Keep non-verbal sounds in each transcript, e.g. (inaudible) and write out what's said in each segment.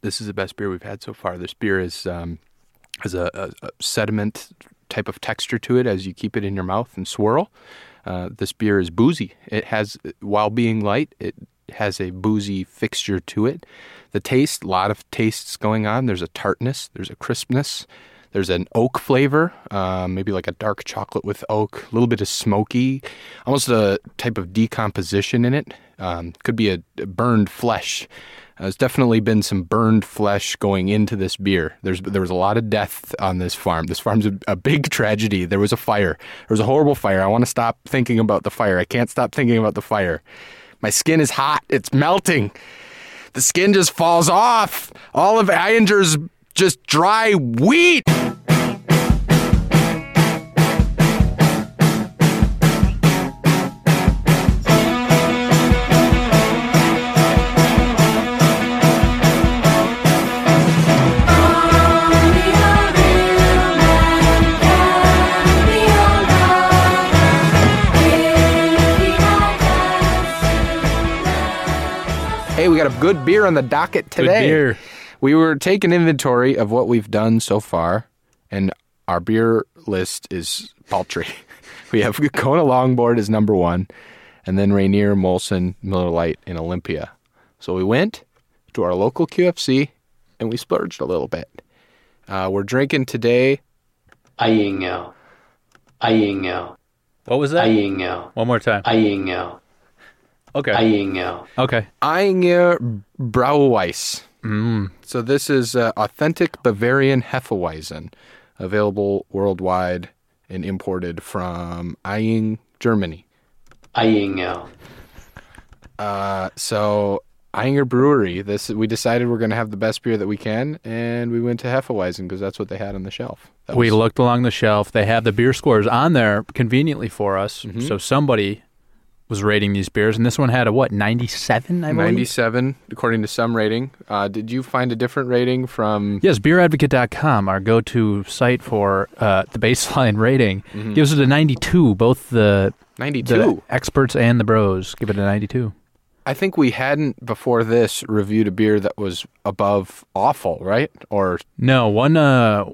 this is the best beer we've had so far. This beer is um, has a, a, a sediment type of texture to it as you keep it in your mouth and swirl. Uh, this beer is boozy. It has, while being light, it has a boozy fixture to it. The taste, a lot of tastes going on. There's a tartness, there's a crispness, there's an oak flavor, uh, maybe like a dark chocolate with oak, a little bit of smoky, almost a type of decomposition in it. Um, could be a, a burned flesh. There's definitely been some burned flesh going into this beer. There's there was a lot of death on this farm. This farm's a, a big tragedy. There was a fire. There was a horrible fire. I want to stop thinking about the fire. I can't stop thinking about the fire. My skin is hot. It's melting. The skin just falls off. All of Ianger's just dry wheat. Hey, we got a good beer on the docket today. Good beer. We were taking inventory of what we've done so far, and our beer list is paltry. (laughs) we have Kona Longboard is number one, and then Rainier, Molson, Miller Lite, and Olympia. So we went to our local QFC and we splurged a little bit. Uh, we're drinking today. Ayingo. Ayingo. What was that? Ayingo. One more time. Ayingo. Okay. Ayinger. Okay. Ayinger Brauweiss. Mm. So this is uh, authentic Bavarian Hefeweizen, available worldwide and imported from Aying, Germany. Ayinger. Uh, so Ayinger Brewery. This we decided we're going to have the best beer that we can, and we went to Hefeweizen because that's what they had on the shelf. That we was... looked along the shelf. They have the beer scores on there conveniently for us, mm-hmm. so somebody was rating these beers, and this one had a what, 97, I believe? 97 according to some rating. Uh, did you find a different rating from? Yes, beeradvocate.com, our go to site for uh, the baseline (laughs) rating, Mm-hmm. gives it a 92. Both the, 92. the experts and the bros give it a 92. I think we hadn't before this reviewed a beer that was above awful, right? Or No, one uh,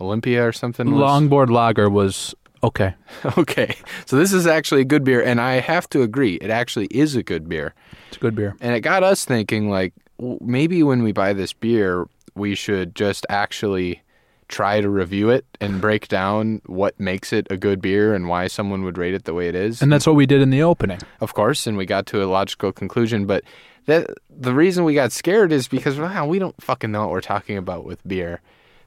Olympia or something. was- longboard lager was okay. (laughs) Okay, so this is actually a good beer, and I have to agree, it actually is a good beer. It's a good beer. And it got us thinking, like, maybe when we buy this beer, we should just actually try to review it and break down what makes it a good beer and why someone would rate it the way it is. And that's what we did in the opening. of course, and we got to a logical conclusion. But that the reason we got scared is because wow, we don't fucking know what we're talking about with beer.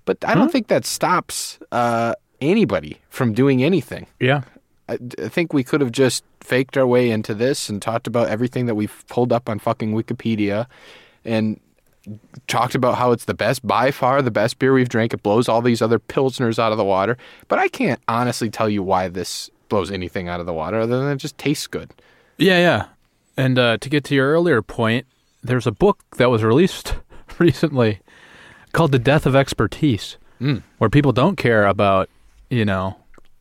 But I don't think that stops uh, anybody from doing anything. Yeah. I, I think we could have just faked our way into this and talked about everything that we've pulled up on fucking Wikipedia and talked about how it's the best, by far the best beer we've drank. It blows all these other Pilsners out of the water. But I can't honestly tell you why this blows anything out of the water other than it just tastes good. Yeah, yeah. And uh, to get to your earlier point, there's a book that was released (laughs) recently called The Death of Expertise, where people don't care about, you know,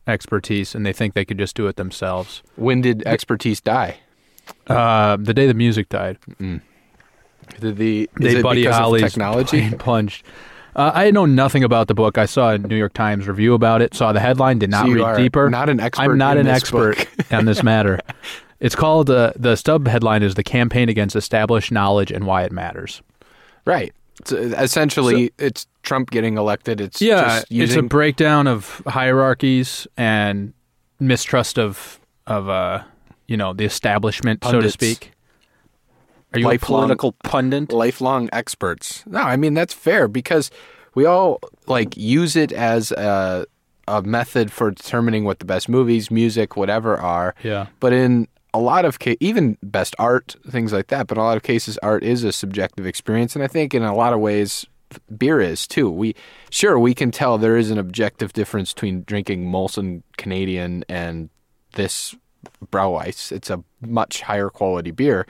expertise and they think they could just do it themselves. When did expertise die? Uh, the day the music died, Did the is they it Buddy Holly's technology? punched. Uh, I know nothing about the book. I saw a New York Times review about it. Saw the headline. Did not So read deeper. not an expert I'm not an expert on this matter. (laughs) It's called uh, the stub headline is the campaign against established knowledge and why it matters. Right. So essentially, it's Trump getting elected. It's Yeah, just it's a breakdown of hierarchies and mistrust of of uh you know the establishment, so to speak. Are you Lifelong- a political pundit? lifelong experts. No, I mean that's fair because we all like use it as a a method for determining what the best movies, music, whatever are. Yeah. But in a lot of cases, even best art, things like that. But a lot of cases, art is a subjective experience, and I think in a lot of ways, beer is too. We sure we can tell there is an objective difference between drinking Molson Canadian and this Brauweiss. It's a much higher quality beer,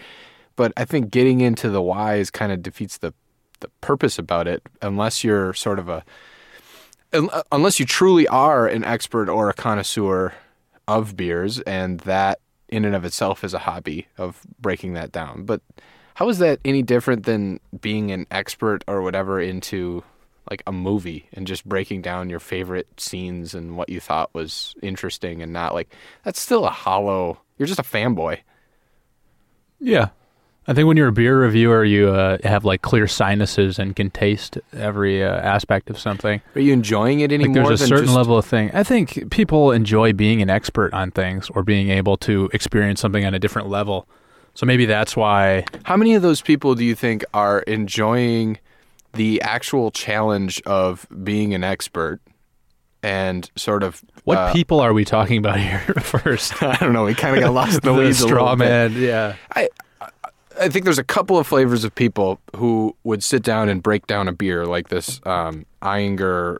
but I think getting into the whys kind of defeats the the purpose about it unless you're sort of a uh, unless you truly are an expert or a connoisseur of beers and that in and of itself is a hobby of breaking that down but How is that any different than being an expert or whatever into like a movie and just breaking down your favorite scenes and what you thought was interesting and not like that's still a hollow. You're just a fanboy. Yeah. I think when you're a beer reviewer, you uh, have like clear sinuses and can taste every uh, aspect of something. Are you enjoying it Like anymore? there's a certain just- level of thing. I think people enjoy being an expert on things or being able to experience something on a different level. So maybe that's why. How many of those people do you think are enjoying the actual challenge of being an expert and sort of What uh, people are we talking about here (laughs) first? (laughs) I don't know. We kind of got lost in the (laughs) the weeds. straw man. Yeah. I I think there's a couple of flavors of people who would sit down and break down a beer like this um, Ayinger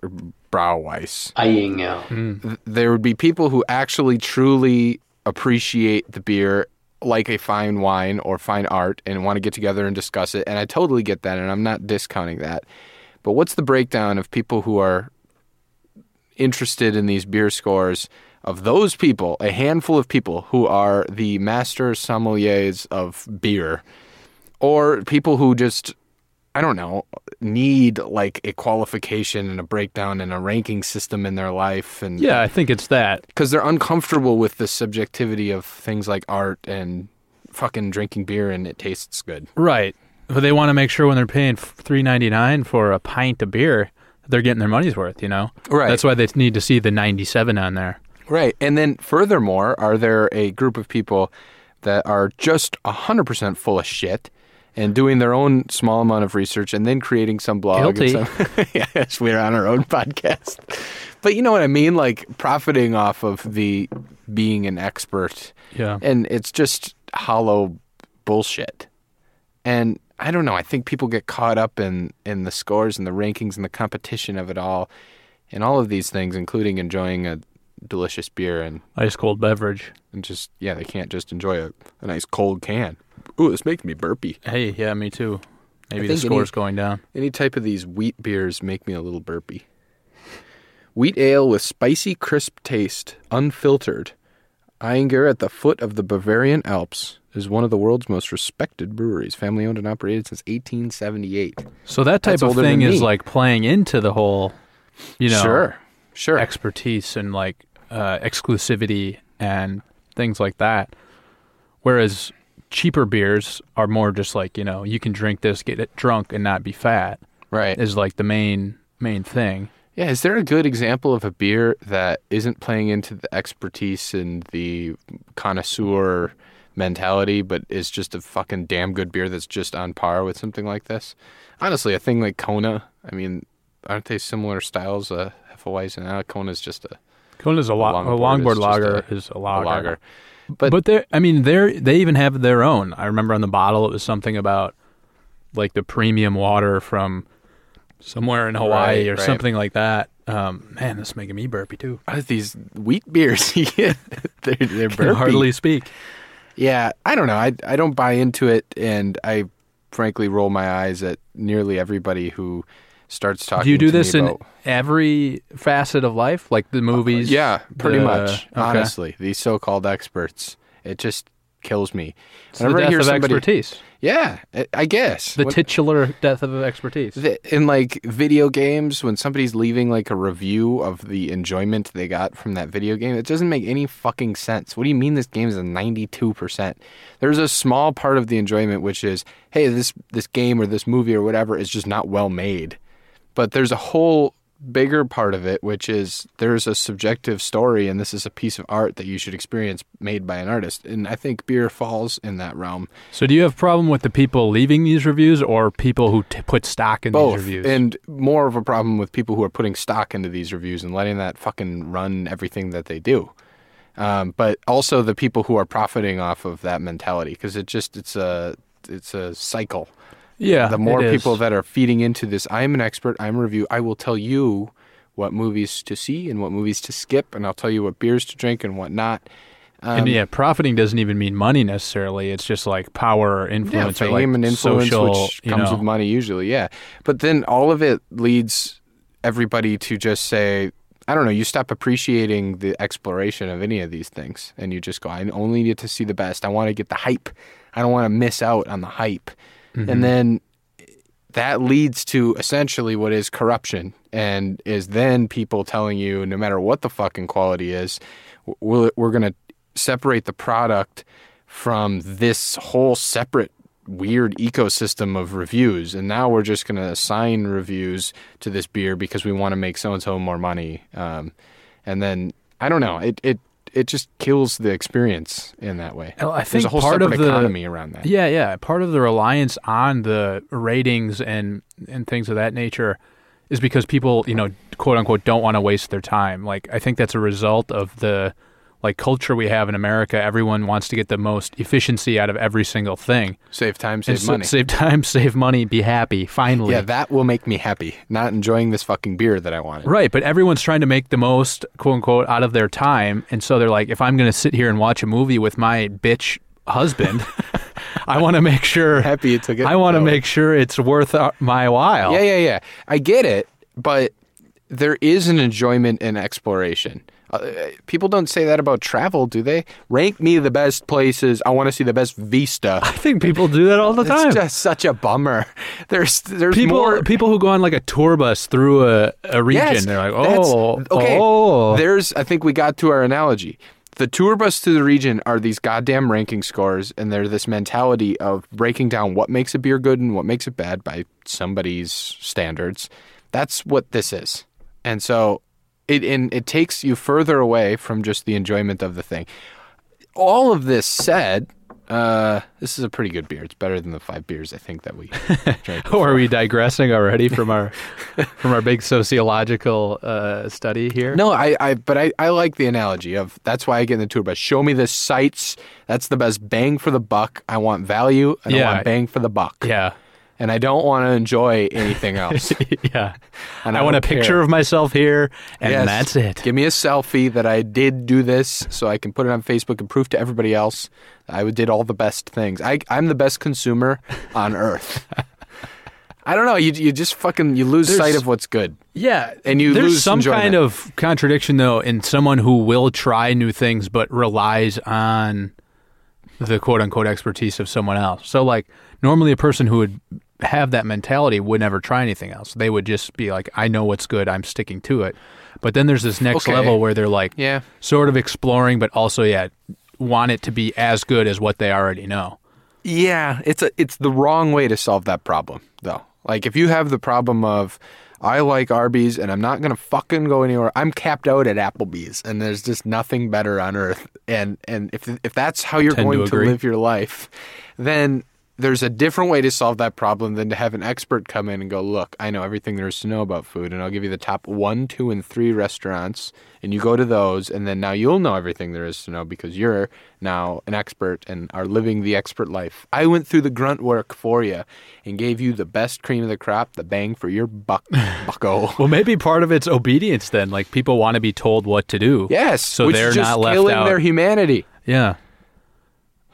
Brauweiss. Ayinger. Th- There would be people who actually truly appreciate the beer like a fine wine or fine art and want to get together and discuss it. And I totally get that, and I'm not discounting that. But what's the breakdown of people who are interested in these beer scores of those people, a handful of people who are the master sommeliers of beer, or people who just, I don't know, need like a qualification and a breakdown and a ranking system in their life, and Yeah, I think it's that. because they're uncomfortable with the subjectivity of things like art and fucking drinking beer and it tastes good. Right. But they want to make sure when they're paying three ninety nine for a pint of beer, they're getting their money's worth. You know. Right. That's why they need to see the ninety seven on there. Right. And then furthermore, are there a group of people that are just 100% full of shit and doing their own small amount of research and then creating some blog? Guilty. some- (laughs) yes, we're on our own (laughs) podcast. But you know what I mean? Like profiting off of the being an expert. Yeah. And it's just hollow bullshit. And I don't know. I think people get caught up in, in the scores and the rankings and the competition of it all and all of these things, including enjoying a delicious beer and Ice cold beverage. and just yeah, they can't just enjoy a, a nice cold can. Ooh, this makes me burpy. Hey, yeah, me too. Maybe the think any- score's going down. Any type of these wheat beers make me a little burpy. Wheat ale with spicy, crisp taste, unfiltered. Ayinger at the foot of the Bavarian Alps is one of the world's most respected breweries, family owned and operated since 1878. So that type That's of thing is me. like playing into the whole, you know, sure, sure. expertise and like uh, exclusivity and things like that. Whereas cheaper beers are more just like you know you can drink this, get it drunk, and not be fat. right. Is like the main main thing. Yeah, is there a good example of a beer that isn't playing into the expertise and the connoisseur mentality, but is just a fucking damn good beer that's just on par with something like this? Honestly, a thing like Kona, I mean, aren't they similar styles? Uh, Hefeweizen, uh, Kona's just a, Kona's is A lo- longboard a longboard is lager a- is a a lager. lager. But, But- I mean they're they even have their own. I remember on the bottle it was something about like the premium water from somewhere in Hawaii Right, or right. something like that. Um, man, this is making me burpy too. Are these wheat beers? (laughs) you get? they're they're Can hardly speak. Yeah, I don't know. I I don't buy into it, and I frankly roll my eyes at nearly everybody who starts talking. Do you do this in about- every facet of life, like the movies? Yeah, pretty the- much. okay. Honestly, these so-called experts, it just kills me. It's the death I hear of somebody, expertise. yeah, I- guess The When- titular death of expertise. the- in like video games, when somebody's leaving like a review of the enjoyment they got from that video game, it doesn't make any fucking sense. What do you mean this game is a ninety-two percent? There's a small part of the enjoyment which is, hey, this this game or this movie or whatever is just not well made. But there's a whole bigger part of it which is there's a subjective story and this is a piece of art that you should experience made by an artist. And I think beer falls in that realm. So, do you have a problem with the people leaving these reviews, or people who t- put stock in both these reviews? and more of a problem with people who are putting stock into these reviews and letting that fucking run everything that they do um, but also the people who are profiting off of that mentality because it just it's a it's a cycle yeah, the more it is. people that are feeding into this i'm an expert i'm a review i will tell you what movies to see and what movies to skip and i'll tell you what beers to drink and what not um, and yeah, profiting doesn't even mean money necessarily. It's just like power or yeah, influence fame or like and influence, social, which comes know. with money usually. Yeah, but then all of it leads everybody to just say, I don't know. You stop appreciating the exploration of any of these things, and you just go, I only need to see the best. I want to get the hype. I don't want to miss out on the hype. And then that leads to essentially what is corruption and is then people telling you no matter what the fucking quality is we're, we're going to separate the product from this whole separate weird ecosystem of reviews. And now we're just going to assign reviews to this beer because we want to make so and so more money. Um, and then i don't know. It, it it just kills the experience in that way Well, I there's a whole part of the economy around that Yeah, yeah. Part of the reliance on the ratings and and things of that nature is because people, you know, quote unquote, don't want to waste their time. Like I think that's a result of the like culture we have in America. Everyone wants to get the most efficiency out of every single thing. save time save so- money save time, (laughs) save money, be happy. Finally, yeah that will make me happy not enjoying this fucking beer that i wanted Right, but everyone's trying to make the most quote unquote out of their time, and so they're like, if I'm going to sit here and watch a movie with my bitch husband, (laughs) I want to make sure (laughs) happy you took it I want to make sure it's worth uh, my while. Yeah, yeah, yeah. I get it, but there is an enjoyment in exploration. Uh, people don't say that about travel, do they? Rank me the best places. I want to see the best vista. I think people do that all the time. It's just such a bummer. There's there's people more. people who go on like a tour bus through a, a region, Yes, they're like, oh, okay. oh. There's I think we got to our analogy. The tour bus to the region are these goddamn ranking scores, and they're this mentality of breaking down what makes a beer good and what makes it bad by somebody's standards. That's what this is, and so it and it takes you further away from just the enjoyment of the thing. All of this said, uh, this is a pretty good beer. It's better than the five beers I think that we (laughs) drank. Oh, are we digressing already from our (laughs) from our big sociological uh, study here? No, I, I but I, I like the analogy of that's why I get in the tour bus. Show me the sites. That's the best bang for the buck. I want value and I Yeah. want bang for the buck. Yeah, And I don't want to enjoy anything else. (laughs) yeah. And I, want a don't picture care. of myself here, and Yes. that's it. Give me a selfie that I did do this so I can put it on Facebook and prove to everybody else I did all the best things. I, I'm the best consumer (laughs) on earth. I don't know. You, you just fucking you lose There's- sight of what's good. Yeah, And you there's lose some enjoyment. kind of contradiction though in someone who will try new things but relies on the quote unquote expertise of someone else. So like normally a person who would have that mentality would never try anything else. They would just be like, I know what's good, I'm sticking to it. But then there's this next Okay. level where they're like Yeah. sort of exploring but also yeah want it to be as good as what they already know. Yeah, it's a it's the wrong way to solve that problem though. Like if you have the problem of I like Arby's and I'm not gonna fucking go anywhere. I'm capped out at Applebee's and there's just nothing better on earth. And and if if that's how you're tend to going to, live your life, then there's a different way to solve that problem than to have an expert come in and go, look, I know everything there is to know about food, and I'll give you the top one, two, and three restaurants, and you go to those, and then now you'll know everything there is to know because you're now an expert and are living the expert life. I went through the grunt work for you and gave you the best cream of the crop, the bang for your buck, (laughs) bucko. Well, maybe part of it's obedience then. Like people want to be told what to do. Yes, So which they're not left killing out. their humanity. Yeah.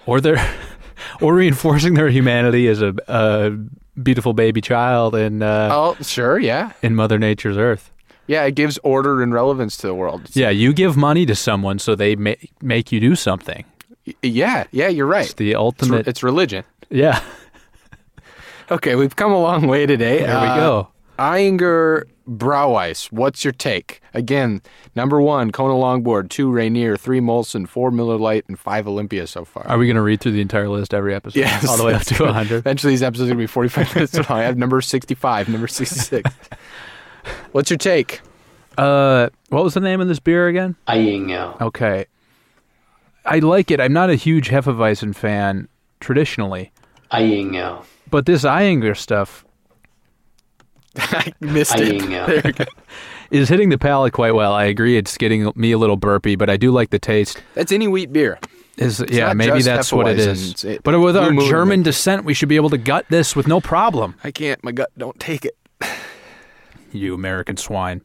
Or they're (laughs) (laughs) or reinforcing their humanity as a, a beautiful baby child in uh, Oh, sure, yeah, in Mother Nature's earth. yeah. It gives order and relevance to the world. It's- Yeah, you give money to someone so they ma- make you do something. yeah, yeah. You're right. It's the It's, re- ultimate. it's religion. yeah. (laughs) Okay, we've come a long way today. There we Uh, go. Ayinger Brauweiss, what's your take? Again, number one, Kona Longboard, two Rainier, three Molson, four Miller Lite, and five Olympia so far. Are we going to read through the entire list every episode? Yes, All the way up to (laughs) good. 100. Eventually, these episodes are going to be 45 (laughs) minutes long. I have number 65, number 66. (laughs) what's your take? Uh, what was the name of this beer again? Ayinger. Okay. I like it. I'm not a huge Hefeweizen fan traditionally, Ayinger. but this Ayinger stuff I (laughs) missed it. Ayinger. There we go. (laughs) is hitting the palate quite well. I agree it's getting me a little burpy, but I do like the taste. That's any wheat beer. Is yeah, maybe that's what it Hefeweizen, is. it's- it- but with our German makes- descent, we should be able to gut this with no problem. I can't. My gut don't take it. You American swine.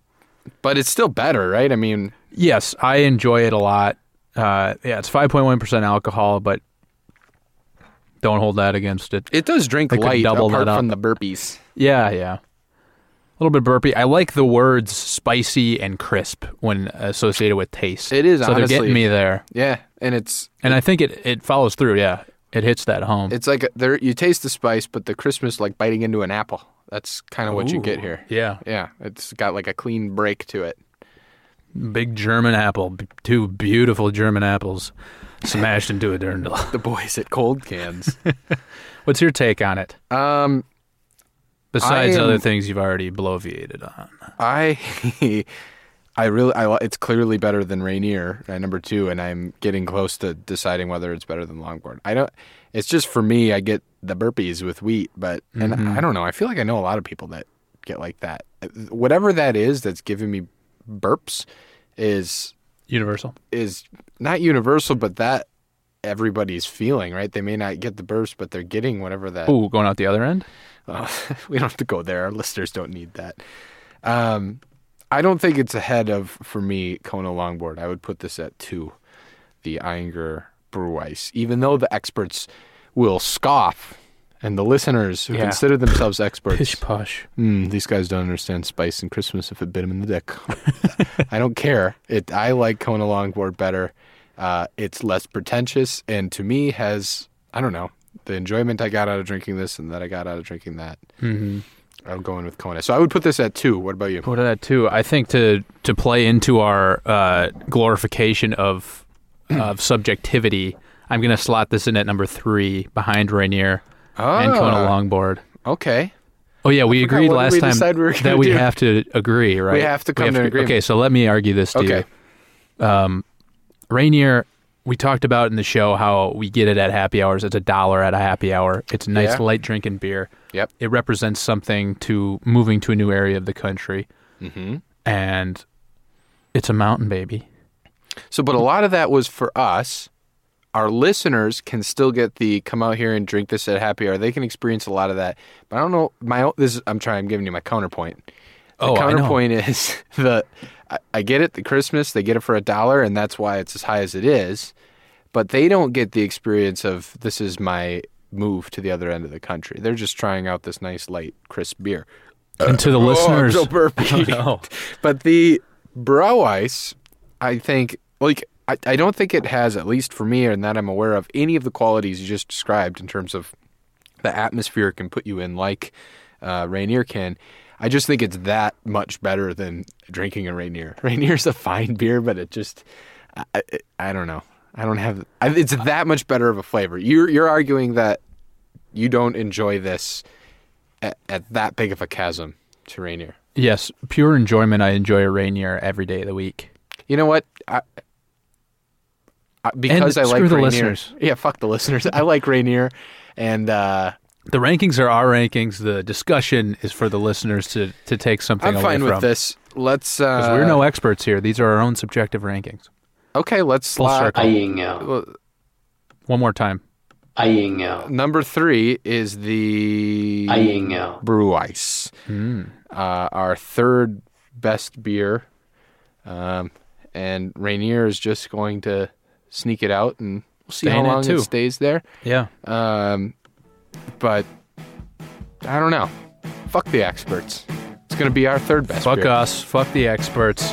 But it's still better, right? I mean, Yes, I enjoy it a lot. Uh, yeah, it's 5.1% alcohol, but don't hold that against it. it does drink They light double apart that up. from the burpees. Yeah, yeah. A little bit burpy. I like the words spicy and crisp when associated with taste. It is, So they're getting me there. Yeah, and it's And I think it, it follows through, yeah. It hits that home. It's like a, there you taste the spice, but the Christmas like biting into an apple. That's kind of what you get here. Yeah. Yeah, it's got like a clean break to it. Big German apple. B- Two beautiful German apples smashed into a dirndl. (laughs) The boys at Cold Cans. (laughs) What's your take on it? um, Besides am- other things you've already bloviated on. I, (laughs) I really, I, it's clearly better than Rainier at number two, and I'm getting close to deciding whether it's better than Longboard. I don't. It's just for me, I get the burpees with wheat, but and mm-hmm. I don't know. I feel like I know a lot of people that get like that. Whatever that is, that's giving me burps, is Universal. is not universal, but that everybody's feeling, right? They may not get the burst, but they're getting whatever that. Ooh, going out the other end? Uh, (laughs) we don't have to go there. Our listeners don't need that. Um, I don't think it's ahead of, for me, Kona Longboard. I would put this at two, the Einger Brew Ice, even though the experts will scoff and the listeners who Yeah. consider themselves experts. Pish posh. "Hmm, these guys don't understand spice and Christmas if it bit them in the dick. (laughs) I don't care. It. I like Kona Longboard better. Uh, it's less pretentious, and to me has I don't know the enjoyment I got out of drinking this and that I got out of drinking that. Mm-hmm. I'm going with Kona. So I would put this at two. What about you? What at two. I think to to play into our uh, glorification of of subjectivity, I'm going to slot this in at number three behind Rainier and Kona Longboard. Okay. Oh yeah, we agreed last we time we that we do? have to agree, right? We have to come to an agreement. Okay, so let me argue this to Okay. you. Um, Rainier, we talked about in the show how we get it at happy hours. It's a dollar at a happy hour. It's a nice Yeah. light drinking beer. Yep. It represents something to moving to a new area of the country, Mm-hmm. and it's a mountain baby. So, but a lot of that was for us. Our listeners can still get the come out here and drink this at happy hour. They can experience a lot of that. But I don't know. My own, this is, I'm trying. I'm giving you my counterpoint. The Oh, counterpoint (laughs) is the I, I get it. The Christmas they get it for a dollar, and that's why it's as high as it is. But they don't get the experience of this is my move to the other end of the country. They're just trying out this nice light crisp beer. and to the listeners, Oh, so no. But the brow ice, I think, like, I, I don't think it has, at least for me, and that I'm aware of, any of the qualities you just described in terms of the atmosphere it can put you in, like uh, Rainier can. I just think it's that much better than drinking a Rainier. (laughs) Rainier's a fine beer, but it just, I, I, I don't know. I don't have, I, it's that much better of a flavor. You're, you're arguing that you don't enjoy this at, at that big of a chasm to Rainier. yes, pure enjoyment. I enjoy a Rainier every day of the week. You know what? I, I, because I screw like the Rainier. listeners. Yeah, fuck the listeners. I like Rainier, and uh, The rankings are our rankings. The discussion is for the listeners to to take something I'm away fine from. with this. Let's. 'Cause Uh, we're no experts here. These are our own subjective rankings. okay. Let's Full slot. circle. One more time. Aiengel. number three is the Aiengel. Brew Ice, Mm. uh, our third best beer, um, and Rainier is just going to sneak it out, and we'll see Stay how in it, long it stays there. Yeah. Um, but I don't know. Fuck the experts. It's going to be our third best. Fuck beer. us. Fuck the experts.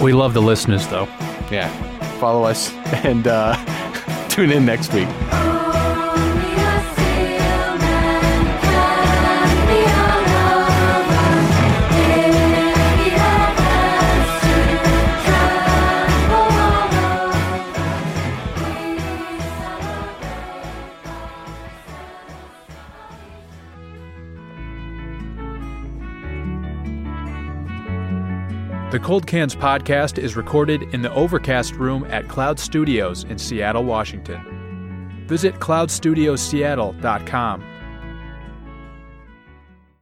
We love the listeners, though. Yeah. Follow us (laughs) and uh, (laughs) tune in next week. The Cold Cans podcast is recorded in the Overcast room at Cloud Studios in Seattle, Washington. Visit cloudstudiosseattle.com